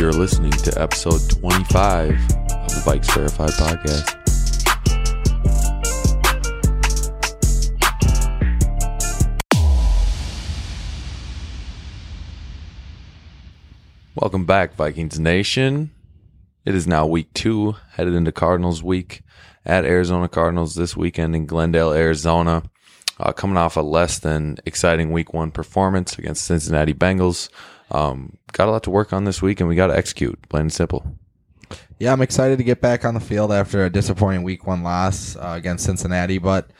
You're listening to episode 25 of the Vikes Verified podcast. Welcome back, Vikings Nation. It is now week two, headed into Cardinals week at Arizona Cardinals this weekend in Glendale, Arizona. Uh, coming off a less than exciting week one performance against Cincinnati Bengals. Um, got a lot to work on this week, and we got to execute, plain and simple. Yeah, I'm excited to get back on the field after a disappointing week one loss uh, against Cincinnati, but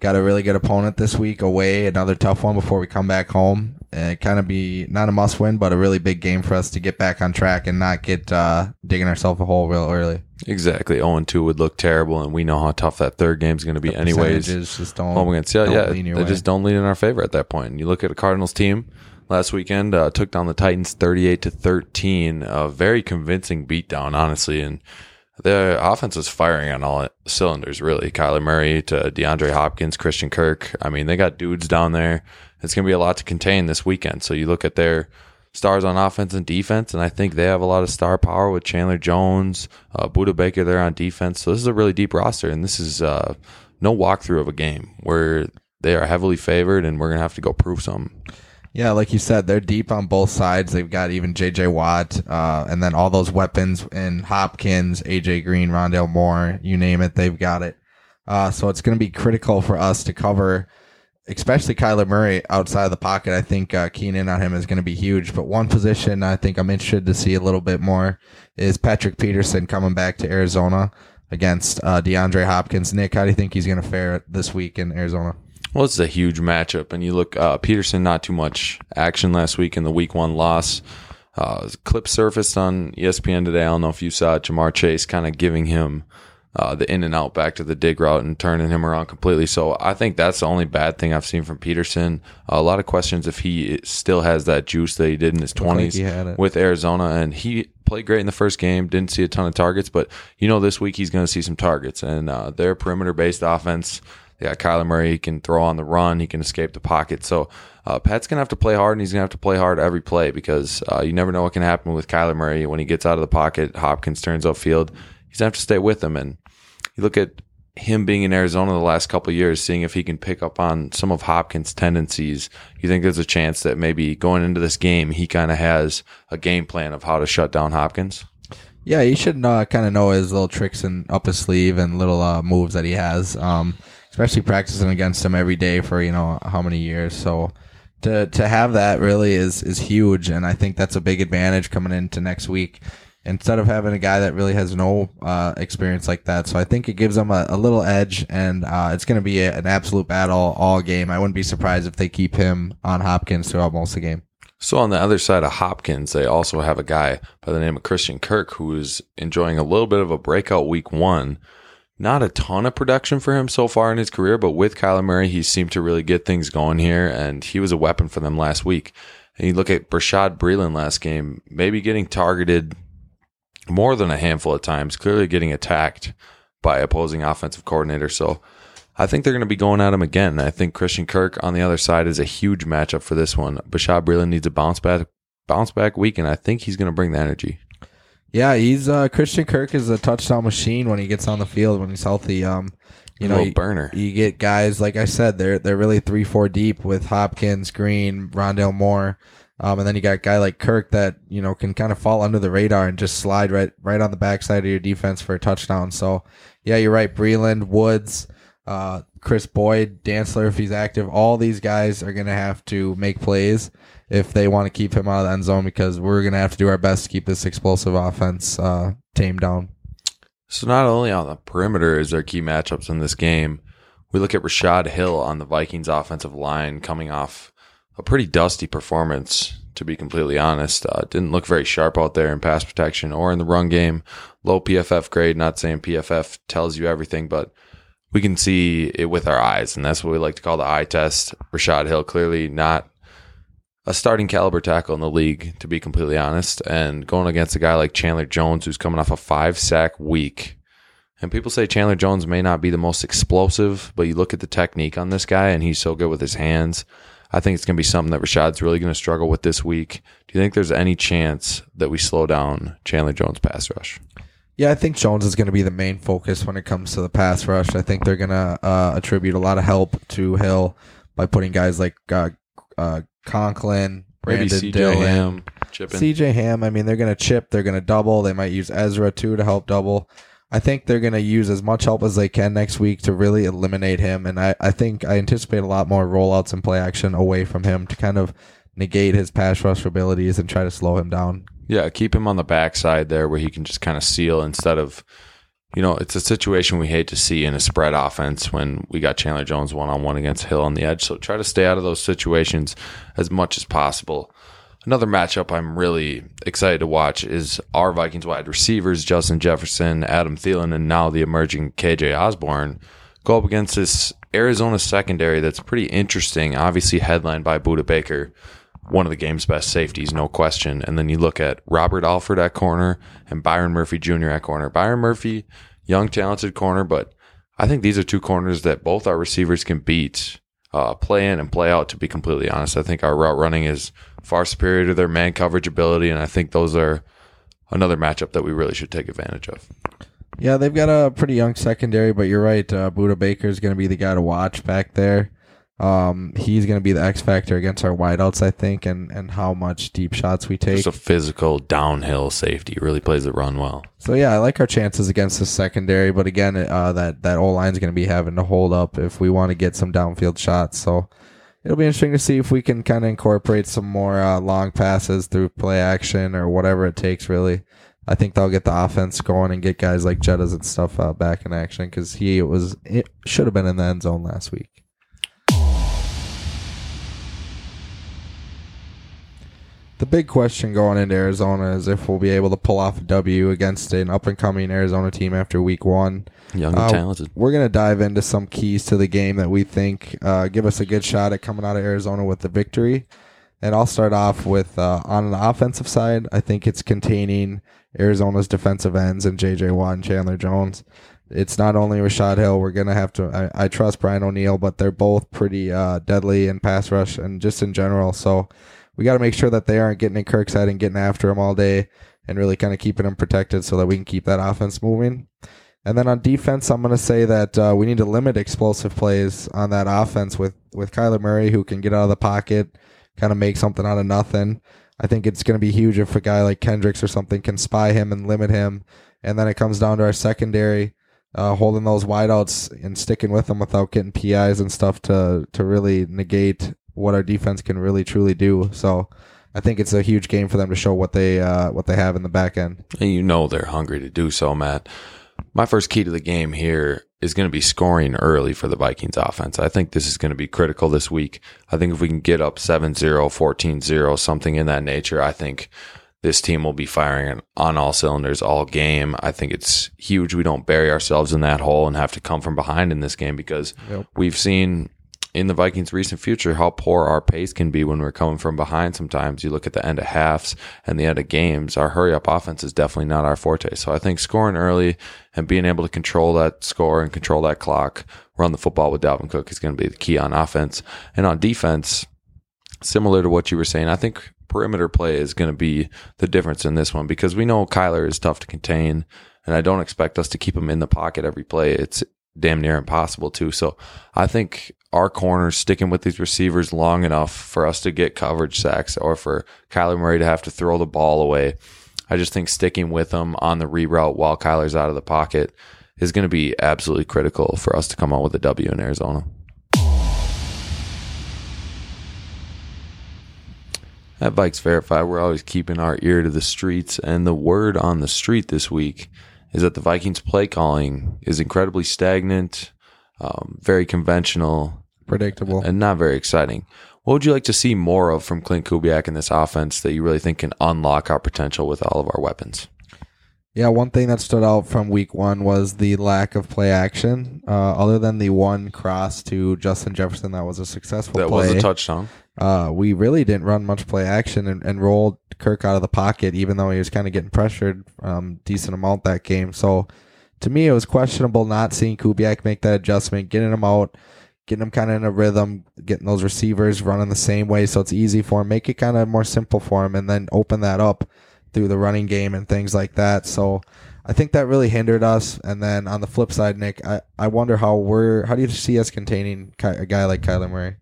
got a really good opponent this week away, another tough one before we come back home. And kind of be not a must win, but a really big game for us to get back on track and not get uh, digging ourselves a hole real early. Exactly. 0 2 would look terrible, and we know how tough that third game is going to be, The anyways. just don't. Home against, yeah, yeah. They way. just don't lean in our favor at that point. And you look at a Cardinals team last weekend, uh, took down the Titans 38 to 13. A very convincing beatdown, honestly. And the offense was firing on all cylinders, really. Kyler Murray to DeAndre Hopkins, Christian Kirk. I mean, they got dudes down there. It's going to be a lot to contain this weekend. So you look at their stars on offense and defense, and I think they have a lot of star power with Chandler Jones, uh, Budda Baker there on defense. So this is a really deep roster, and this is uh, no walkthrough of a game where they are heavily favored, and we're going to have to go prove something. Yeah, like you said, they're deep on both sides. They've got even J.J. Watt, uh, and then all those weapons in Hopkins, A.J. Green, Rondale Moore, you name it, they've got it. Uh, so it's going to be critical for us to cover, especially Kyler Murray outside of the pocket. I think uh, keying in on him is going to be huge. But one position I think I'm interested to see a little bit more is Patrick Peterson coming back to Arizona against uh, DeAndre Hopkins. Nick, how do you think he's going to fare this week in Arizona? Well, it's a huge matchup, and you look uh, Peterson. Not too much action last week in the Week One loss. Uh, clip surfaced on ESPN today. I don't know if you saw it. Ja'Marr Chase kind of giving him uh, the in and out back to the dig route and turning him around completely. So I think that's the only bad thing I've seen from Peterson. a lot of questions if he still has that juice that he did in his twenties it. with Arizona, and he played great in the first game. Didn't see a ton of targets, but you know this week he's going to see some targets, and uh, their perimeter based offense. Got Kyler Murray. He can throw on the run. He can escape the pocket. So uh, Pat's gonna have to play hard, and he's gonna have to play hard every play because uh, you never know what can happen with Kyler Murray when he gets out of the pocket. Hopkins turns upfield. He's gonna have to stay with him, and you look at him being in Arizona the last couple years, seeing if he can pick up on some of Hopkins' tendencies. You think there's a chance that maybe going into this game, he kind of has a game plan of how to shut down Hopkins? Yeah, he should uh, kind of know his little tricks and up his sleeve and little uh, moves that he has. Um, especially practicing against him every day for you know how many years. So to to have that really is is huge, and I think that's a big advantage coming into next week. Instead of having a guy that really has no uh, experience like that, so I think it gives them a, a little edge, and uh, it's going to be a, an absolute battle all game. I wouldn't be surprised if they keep him on Hopkins throughout most of the game. So on the other side of Hopkins, they also have a guy by the name of Christian Kirk who is enjoying a little bit of a breakout week one. Not a ton of production for him so far in his career, but with Kyler Murray, he seemed to really get things going here, and he was a weapon for them last week. And you look at Bashaud Breeland last game, maybe getting targeted more than a handful of times, clearly getting attacked by opposing offensive coordinators. So I think they're going to be going at him again. I think Christian Kirk on the other side is a huge matchup for this one. Bashaud Breeland needs a bounce back bounce back week, and I think he's going to bring the energy. Yeah, he's uh, Christian Kirk is a touchdown machine when he gets on the field when he's healthy. Um, you know, you, burner. you get guys like I said, they're they're really three four deep with Hopkins, Green, Rondale Moore, um, and then you got a guy like Kirk that you know can kind of fall under the radar and just slide right right on the backside of your defense for a touchdown. So yeah, you're right. Breeland, Woods, uh, Kris Boyd, Dantzler if he's active, all these guys are gonna have to make plays if they want to keep him out of the end zone because we're gonna have to do our best to keep this explosive offense uh, tamed down. So not only on the perimeter is there key matchups in this game, we look at Rashod Hill on the Vikings offensive line coming off a pretty dusty performance, to be completely honest. Uh, didn't look very sharp out there in pass protection or in the run game. Low PFF grade, not saying PFF tells you everything, but we can see it with our eyes, and that's what we like to call the eye test. Rashod Hill clearly not a starting caliber tackle in the league, to be completely honest. And going against a guy like Chandler Jones, who's coming off a five sack week. And people say Chandler Jones may not be the most explosive, but you look at the technique on this guy, and he's so good with his hands. I think it's going to be something that Rashod's really going to struggle with this week. Do you think there's any chance that we slow down Chandler Jones' pass rush? Yeah, I think Jones is going to be the main focus when it comes to the pass rush. I think they're going to uh, attribute a lot of help to Hill by putting guys like uh, uh, Conklin, Maybe Brandon CJ Dillon, Ham. CJ Ham. I mean, they're going to chip. They're going to double. They might use Ezra too to help double. I think they're going to use as much help as they can next week to really eliminate him. And I, I think I anticipate a lot more rollouts and play action away from him to kind of negate his pass rush abilities and try to slow him down. Yeah, keep him on the backside there where he can just kind of seal instead of, you know, it's a situation we hate to see in a spread offense when we got Chandler Jones one on one against Hill on the edge. So try to stay out of those situations as much as possible. Another matchup I'm really excited to watch is our Vikings wide receivers, Justin Jefferson, Adam Thielen, and now the emerging KJ Osborn go up against this Arizona secondary that's pretty interesting, obviously headlined by Budda Baker, one of the game's best safeties, no question. And then you look at Robert Alford at corner and Byron Murphy Jr. at corner. Byron Murphy, young, talented corner, but I think these are two corners that both our receivers can beat, uh, play in and play out, to be completely honest. I think our route running is far superior to their man coverage ability, and I think those are another matchup that we really should take advantage of. Yeah, they've got a pretty young secondary, but you're right. Uh, Budda Baker is going to be the guy to watch back there. Um, he's going to be the X factor against our wideouts, I think, and, and how much deep shots we take. Just a physical downhill safety. Really plays the run well. So yeah, I like our chances against the secondary, but again, uh, that that O line is going to be having to hold up if we want to get some downfield shots. So it'll be interesting to see if we can kind of incorporate some more uh, long passes through play action or whatever it takes. Really, I think they'll get the offense going and get guys like Jettas and stuff uh, back in action because he was it should have been in the end zone last week. The big question going into Arizona is if we'll be able to pull off a W against an up and coming Arizona team after week one. Young and Uh, talented. We're going to dive into some keys to the game that we think uh, give us a good shot at coming out of Arizona with the victory. And I'll start off with uh, on the offensive side, I think it's containing Arizona's defensive ends and J.J. Watt and Chandler Jones. It's not only Rashod Hill. We're going to have to, I, I trust Brian O'Neill, but they're both pretty uh, deadly in pass rush and just in general. So we got to make sure that they aren't getting in Kirk's head and getting after him all day and really kind of keeping him protected so that we can keep that offense moving. And then on defense, I'm going to say that uh, we need to limit explosive plays on that offense with with Kyler Murray, who can get out of the pocket, kind of make something out of nothing. I think it's going to be huge if a guy like Kendricks or something can spy him and limit him. And then it comes down to our secondary, uh, holding those wideouts and sticking with them without getting PIs and stuff to to really negate what our defense can really truly do. So I think it's a huge game for them to show what they uh, what they have in the back end. And you know they're hungry to do so, Matt. My first key to the game here is going to be scoring early for the Vikings offense. I think this is going to be critical this week. I think if we can get up 7 0, 14 0, something in that nature, I think this team will be firing on all cylinders all game. I think it's huge we don't bury ourselves in that hole and have to come from behind in this game because Yep. we've seen in the Vikings' recent future how poor our pace can be when we're coming from behind sometimes. You look at the end of halves and the end of games, our hurry up offense is definitely not our forte. So I think scoring early and being able to control that score and control that clock, run the football with Dalvin Cook is going to be the key on offense. And on defense, similar to what you were saying, I think perimeter play is going to be the difference in this one because we know Kyler is tough to contain, and I don't expect us to keep him in the pocket every play. It's damn near impossible to. So I think our corners sticking with these receivers long enough for us to get coverage sacks or for Kyler Murray to have to throw the ball away. I just think sticking with them on the reroute while Kyler's out of the pocket is going to be absolutely critical for us to come out with a W in Arizona. At Vikes Verify, we're always keeping our ear to the streets, and the word on the street this week is that the Vikings play calling is incredibly stagnant, um, very conventional, Predictable. and not very exciting. What would you like to see more of from Klint Kubiak in this offense that you really think can unlock our potential with all of our weapons? Yeah, one thing that stood out from week one was the lack of play action. Uh, other than the one cross to Justin Jefferson, that was a successful That play. was a touchdown. uh, we really didn't run much play action and, and rolled Kirk out of the pocket, even though he was kind of getting pressured um, decent amount that game. So to me, it was questionable not seeing Kubiak make that adjustment, getting him out, getting them kind of in a rhythm, getting those receivers running the same way so it's easy for him. Make it kind of more simple for him and then open that up through the running game and things like that. So I think that really hindered us. And then on the flip side, Nick, I, I wonder how we're, how do you see us containing a guy like Kyler Murray?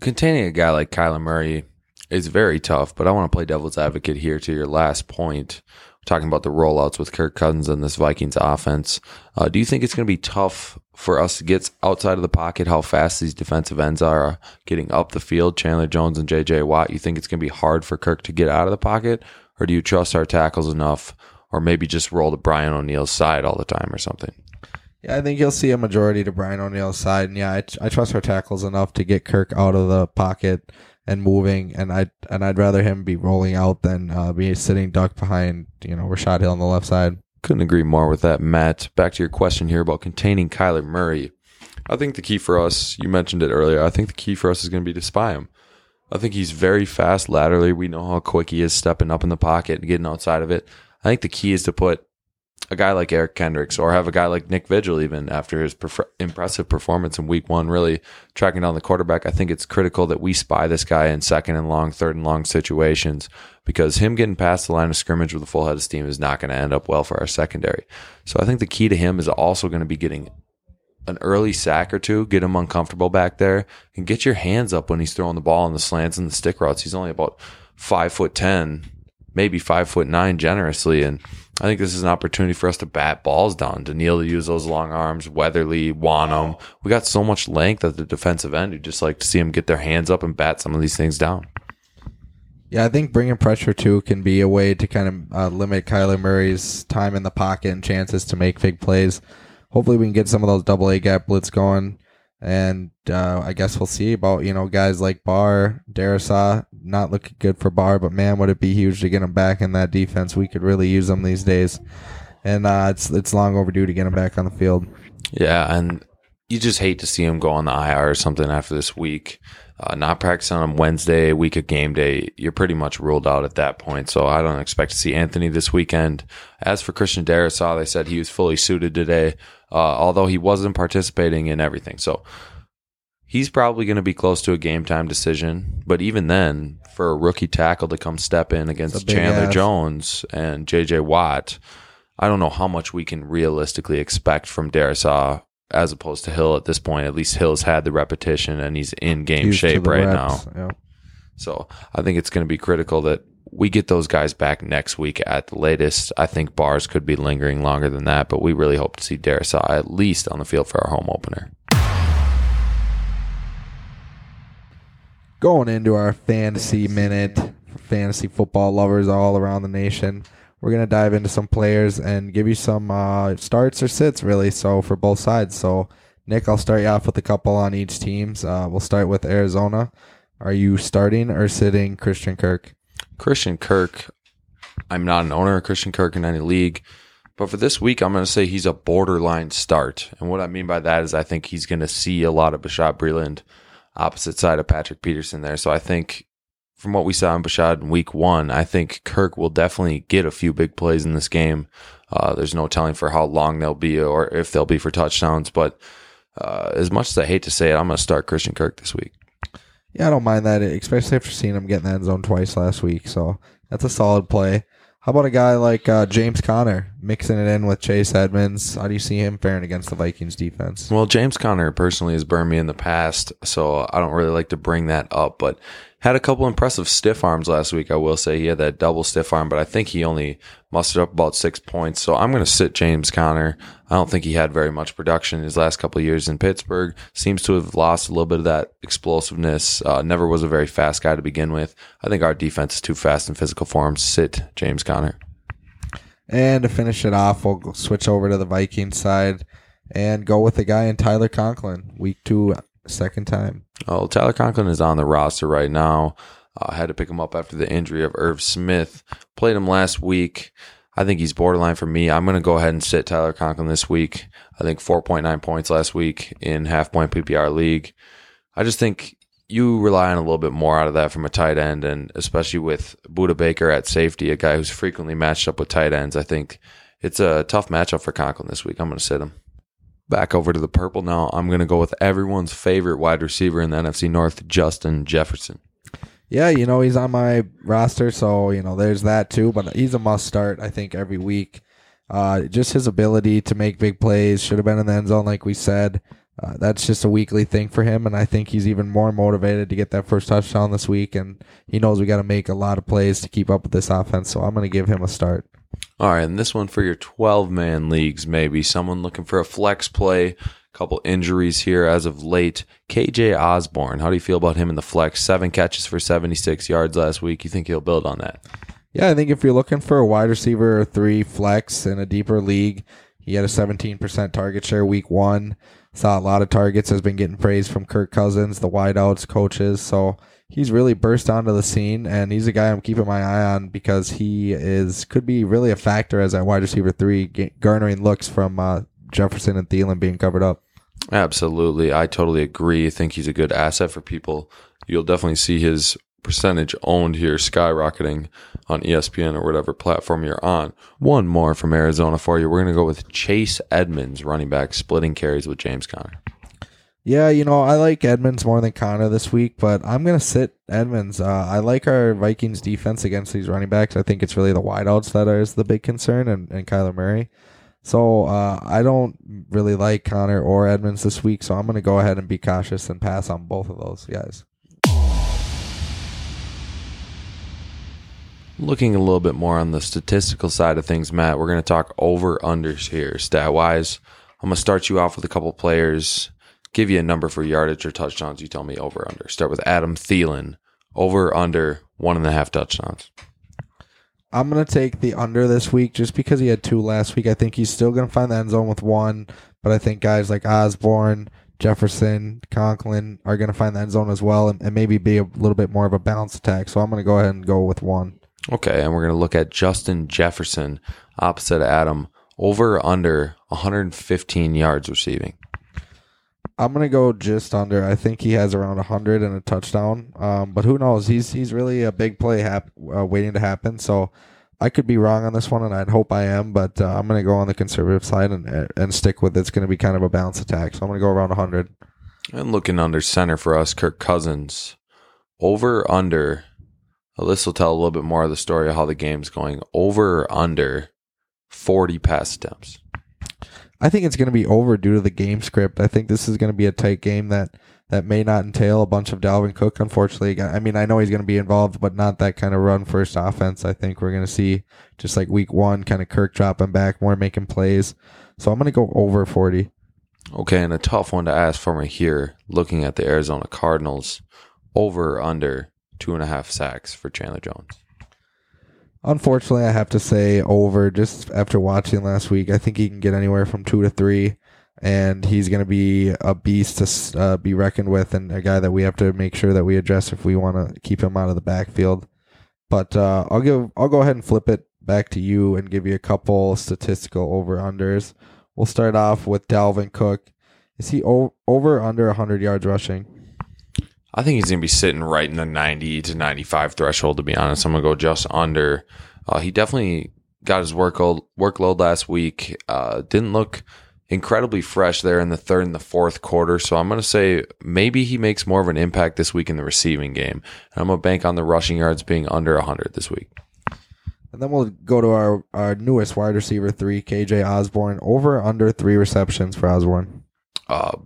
Containing a guy like Kyler Murray is very tough, but I want to play devil's advocate here to your last point. Talking about the rollouts with Kirk Cousins and this Vikings offense. Uh, do you think it's going to be tough for us to get outside of the pocket? How fast these defensive ends are getting up the field, Chandler Jones and J.J. Watt. You think it's going to be hard for Kirk to get out of the pocket, or do you trust our tackles enough, or maybe just roll to Brian O'Neill's side all the time or something? Yeah, I think you'll see a majority to Brian O'Neill's side, and yeah, I, I trust our tackles enough to get Kirk out of the pocket and moving, and I and I'd rather him be rolling out than uh, be sitting duck behind you know Rashod Hill on the left side. Couldn't agree more with that, Matt. Back to your question here about containing Kyler Murray. I think the key for us, you mentioned it earlier. I think the key for us is going to be to spy him. I think he's very fast laterally. We know how quick he is stepping up in the pocket and getting outside of it. I think the key is to put a guy like Eric Kendricks or have a guy like Nick Vigil, even after his prefer- impressive performance in week one, really tracking down the quarterback. I think it's critical that we spy this guy in second and long, third and long situations because him getting past the line of scrimmage with a full head of steam is not going to end up well for our secondary. So I think the key to him is also going to be getting an early sack or two, get him uncomfortable back there, and get your hands up when he's throwing the ball in the slants and the stick routes. He's only about five foot ten, maybe five foot nine generously, and I think this is an opportunity for us to bat balls down. Danielle to use those long arms, Weatherly, Wonnum. We got so much length at the defensive end. You just like to see them get their hands up and bat some of these things down. Yeah, I think bringing pressure too can be a way to kind of uh, limit Kyler Murray's time in the pocket and chances to make big plays. Hopefully, we can get some of those double A gap blitz going. And uh, I guess we'll see about you know guys like Barr, Darrisaw, not looking good for Barr, but man, would it be huge to get him back in that defense? We could really use him these days, and uh, it's it's long overdue to get him back on the field. Yeah, and you just hate to see him go on the IR or something after this week. Uh, not practicing on Wednesday, week of game day, you're pretty much ruled out at that point. So I don't expect to see Anthony this weekend. As for Christian Darrisaw, they said he was fully suited today, uh, although he wasn't participating in everything. So he's probably going to be close to a game time decision. But even then, for a rookie tackle to come step in against Chandler ass. Jones and JJ Watt, I don't know how much we can realistically expect from Darrisaw as opposed to Hill at this point. At least Hill's had the repetition and he's in game shape right reps. now. Yeah. So I think it's going to be critical that we get those guys back next week at the latest. I think Barr's could be lingering longer than that, but we really hope to see Darrisaw at least on the field for our home opener. Going into our fantasy minute for fantasy football lovers all around the nation we're gonna dive into some players and give you some uh, starts or sits, really. So for both sides. So Nick, I'll start you off with a couple on each teams. Uh, we'll start with Arizona. Are you starting or sitting Christian Kirk? Christian Kirk. I'm not an owner of Christian Kirk in any league, but for this week, I'm going to say he's a borderline start. And what I mean by that is I think he's going to see a lot of Bashaud Breeland opposite side of Patrick Peterson there. So I think from what we saw in Bashaud in week one, I think Kirk will definitely get a few big plays in this game. Uh, there's no telling for how long they'll be or if they'll be for touchdowns. But uh, as much as I hate to say it, I'm going to start Christian Kirk this week. Yeah, I don't mind that, especially after seeing him get in the end zone twice last week. So that's a solid play. How about a guy like uh, James Conner mixing it in with Chase Edmonds? How do you see him faring against the Vikings defense? Well, James Conner personally has burned me in the past, so I don't really like to bring that up. But had a couple impressive stiff arms last week. I will say he had that double stiff arm, but I think he only mustered up about six points. So I'm going to sit James Conner. I don't think he had very much production his last couple years in Pittsburgh. Seems to have lost a little bit of that explosiveness. Uh, never was a very fast guy to begin with. I think our defense is too fast and physical for him. Sit James Conner. And to finish it off, we'll switch over to the Viking side and go with the guy in Tyler Conklin, week two second time. Oh, Tyler Conklin is on the roster right now. I uh, had to pick him up after the injury of Irv Smith. Played him last week. I think he's borderline for me. I'm going to go ahead and sit Tyler Conklin this week. I think 4.9 points last week in half point PPR league. I just think you rely on a little bit more out of that from a tight end, and especially with Budda Baker at safety, a guy who's frequently matched up with tight ends. I think it's a tough matchup for Conklin this week. I'm going to sit him. Back over to the purple now. I'm going to go with everyone's favorite wide receiver in the NFC North, Justin Jefferson. Yeah, you know, he's on my roster, so, you know, there's that too, but he's a must start, I think, every week. Uh, just his ability to make big plays should have been in the end zone, like we said. Uh, that's just a weekly thing for him, and I think he's even more motivated to get that first touchdown this week. And he knows we got to make a lot of plays to keep up with this offense. So I'm going to give him a start. All right, and this one for your 12 man leagues, maybe someone looking for a flex play. A couple injuries here as of late. KJ Osborn, how do you feel about him in the flex? Seven catches for 76 yards last week. You think he'll build on that? Yeah, I think if you're looking for a wide receiver or three flex in a deeper league, he had a 17% target share week one. Saw a lot of targets, has been getting praise from Kirk Cousins, the wideouts, coaches. So he's really burst onto the scene, and he's a guy I'm keeping my eye on because he is could be really a factor as that wide receiver three, garnering looks from uh, Jefferson and Thielen being covered up. Absolutely. I totally agree. I think he's a good asset for people. You'll definitely see his percentage owned here skyrocketing on ESPN or whatever platform you're on. One more from Arizona for you. We're going to go with Chase Edmonds, running back, splitting carries with James Conner. Yeah, you know, I like Edmonds more than Conner this week, but I'm going to sit Edmonds. Uh, I like our Vikings defense against these running backs. I think it's really the wideouts that is the big concern and, and Kyler Murray. So uh, I don't really like Conner or Edmonds this week, so I'm going to go ahead and be cautious and pass on both of those guys. Looking a little bit more on the statistical side of things, Matt, we're going to talk over unders here, stat wise. I'm going to start you off with a couple players, give you a number for yardage or touchdowns. You tell me over under. Start with Adam Thielen, over under one and a half touchdowns. I'm going to take the under this week just because he had two last week. I think he's still going to find the end zone with one, but I think guys like Osborn, Jefferson, Conklin are going to find the end zone as well and, and maybe be a little bit more of a balanced attack. So I'm going to go ahead and go with one. Okay, and we're going to look at Justin Jefferson opposite Adam over under 115 yards receiving. I'm gonna go just under. I think he has around 100 and a touchdown. Um, but who knows? He's he's really a big play hap- uh, waiting to happen. So I could be wrong on this one, and I'd hope I am. But uh, I'm gonna go on the conservative side and and stick with it. it's gonna be kind of a balance attack. So I'm gonna go around 100. And looking under center for us, Kirk Cousins over under this will tell a little bit more of the story of how the game's going. Over or under 40 pass attempts. I think it's going to be over due to the game script. I think this is going to be a tight game that that may not entail a bunch of Dalvin Cook. Unfortunately, I mean, I know he's going to be involved, but not that kind of run first offense. I think we're going to see just like week one, kind of Kirk dropping back, more making plays. So I'm going to go over 40. Okay, and a tough one to ask for me here, looking at the Arizona Cardinals, over or under two and a half sacks for Chandler Jones. Unfortunately, I have to say over just after watching last week. I think he can get anywhere from two to three, and he's going to be a beast to uh, be reckoned with, and a guy that we have to make sure that we address if we want to keep him out of the backfield. But uh, I'll give I'll go ahead and flip it back to you and give you a couple statistical over unders. We'll start off with Dalvin Cook. Is he o- over under 100 yards rushing? I think he's going to be sitting right in the 90 to 95 threshold, to be honest. I'm going to go just under. Uh, he definitely got his workload, workload last week. Uh, didn't look incredibly fresh there in the third and the fourth quarter. So I'm going to say maybe he makes more of an impact this week in the receiving game. And I'm going to bank on the rushing yards being under 100 this week. And then we'll go to our, our newest wide receiver three, KJ Osborn, over under three receptions for Osborn. Uh,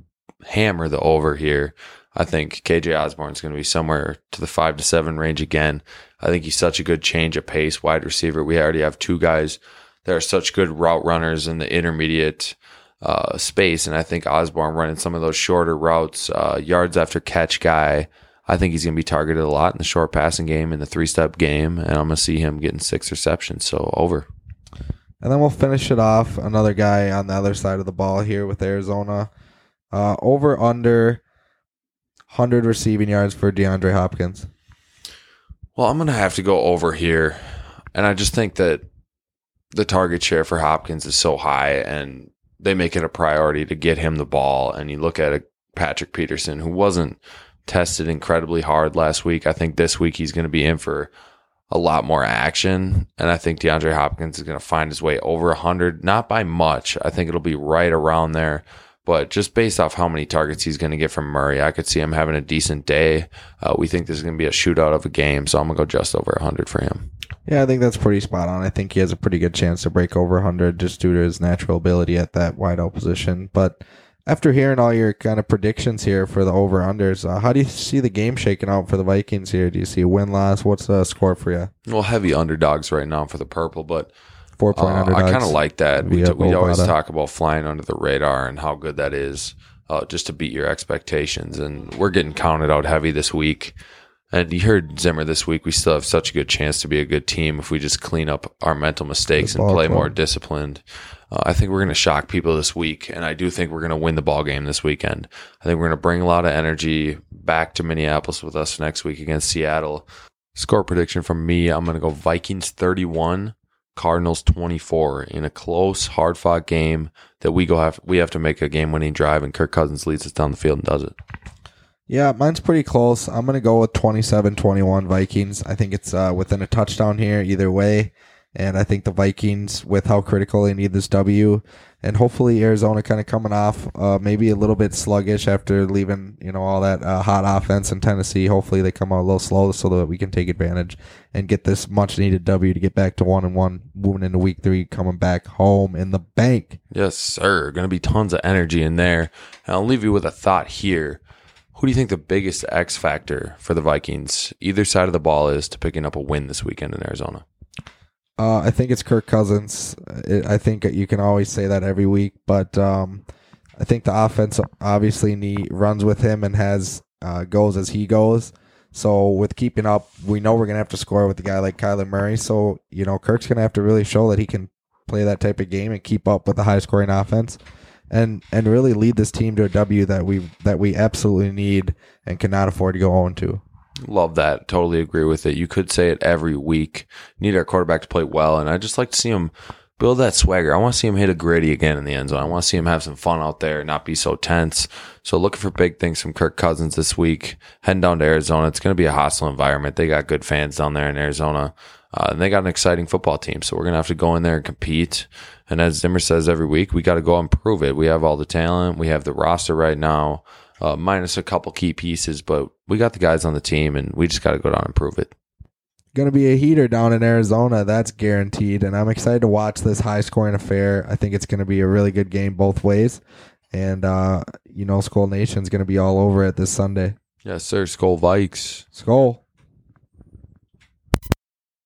hammer the over here. I think KJ Osborn is going to be somewhere to the five to seven range again. I think he's such a good change of pace wide receiver. We already have two guys that are such good route runners in the intermediate uh, space, and I think Osborn running some of those shorter routes, uh, yards after catch guy. I think he's going to be targeted a lot in the short passing game, in the three step game, and I'm going to see him getting six receptions. So over. And then we'll finish it off. Another guy on the other side of the ball here with Arizona. Uh, over under 100 receiving yards for DeAndre Hopkins. Well, I'm going to have to go over here. And I just think that the target share for Hopkins is so high and they make it a priority to get him the ball. And you look at a Patrick Peterson who wasn't tested incredibly hard last week. I think this week he's going to be in for a lot more action. And I think DeAndre Hopkins is going to find his way over 100, not by much. I think it'll be right around there But just based off how many targets he's going to get from Murray, I could see him having a decent day. Uh, we think this is going to be a shootout of a game, so I'm going to go just over 100 for him. Yeah, I think that's pretty spot on. I think he has a pretty good chance to break over 100 just due to his natural ability at that wide wideout position. But after hearing all your kind of predictions here for the over unders, uh, how do you see the game shaking out for the Vikings here? Do you see a win loss? What's the score for you? Well, heavy underdogs right now for the purple, but Four point uh, underdogs. I kind of like that. We, We always talk about flying under the radar and how good that is, uh, just to beat your expectations. And we're getting counted out heavy this week. And you heard Zimmer this week. We still have such a good chance to be a good team if we just clean up our mental mistakes and play club. more disciplined. Uh, I think we're going to shock people this week, and I do think we're going to win the ball game this weekend. I think we're going to bring a lot of energy back to Minneapolis with us next week against Seattle. Score prediction from me: I'm going to go Vikings 31, Cardinals 24 in a close, hard fought game that we go have we have to make a game winning drive, and Kirk Cousins leads us down the field and does it. Yeah, mine's pretty close. I'm going to go with 27-21 Vikings. I think it's uh, within a touchdown here either way. And I think the Vikings, with how critical they need this W, and hopefully Arizona kind of coming off uh, maybe a little bit sluggish after leaving, you know, all that uh, hot offense in Tennessee. Hopefully they come out a little slow so that we can take advantage and get this much needed W to get back to one and one, moving into week three, coming back home in the bank. Yes, sir. Going to be tons of energy in there. And I'll leave you with a thought here. Who do you think the biggest X factor for the Vikings, either side of the ball, is to picking up a win this weekend in Arizona? Uh, I think it's Kirk Cousins. It, I think you can always say that every week, but um, I think the offense obviously need, runs with him and has uh, goes as he goes. So with keeping up, we know we're gonna have to score with a guy like Kyler Murray. So you know Kirk's gonna have to really show that he can play that type of game and keep up with the high scoring offense, and and really lead this team to a W that we that we absolutely need and cannot afford to go on to. Love that. Totally agree with it. You could say it every week. Need our quarterback to play well, and I just like to see him build that swagger. I want to see him hit a griddy again in the end zone. I want to see him have some fun out there, not be so tense. So looking for big things from Kirk Cousins this week. Heading down to Arizona. It's going to be a hostile environment. They got good fans down there in Arizona. Uh, and they got an exciting football team. So we're going to have to go in there and compete. And as Zimmer says every week, we got to go and prove it. We have all the talent. We have the roster right now, uh, minus a couple key pieces, but we got the guys on the team and we just got to go down and prove it. going to be a heater down in Arizona. That's guaranteed. And I'm excited to watch this high scoring affair. I think it's going to be a really good game both ways. And, uh, you know, Skol Nation's going to be all over it this Sunday. Yes, sir. Skol Vikes. Skull.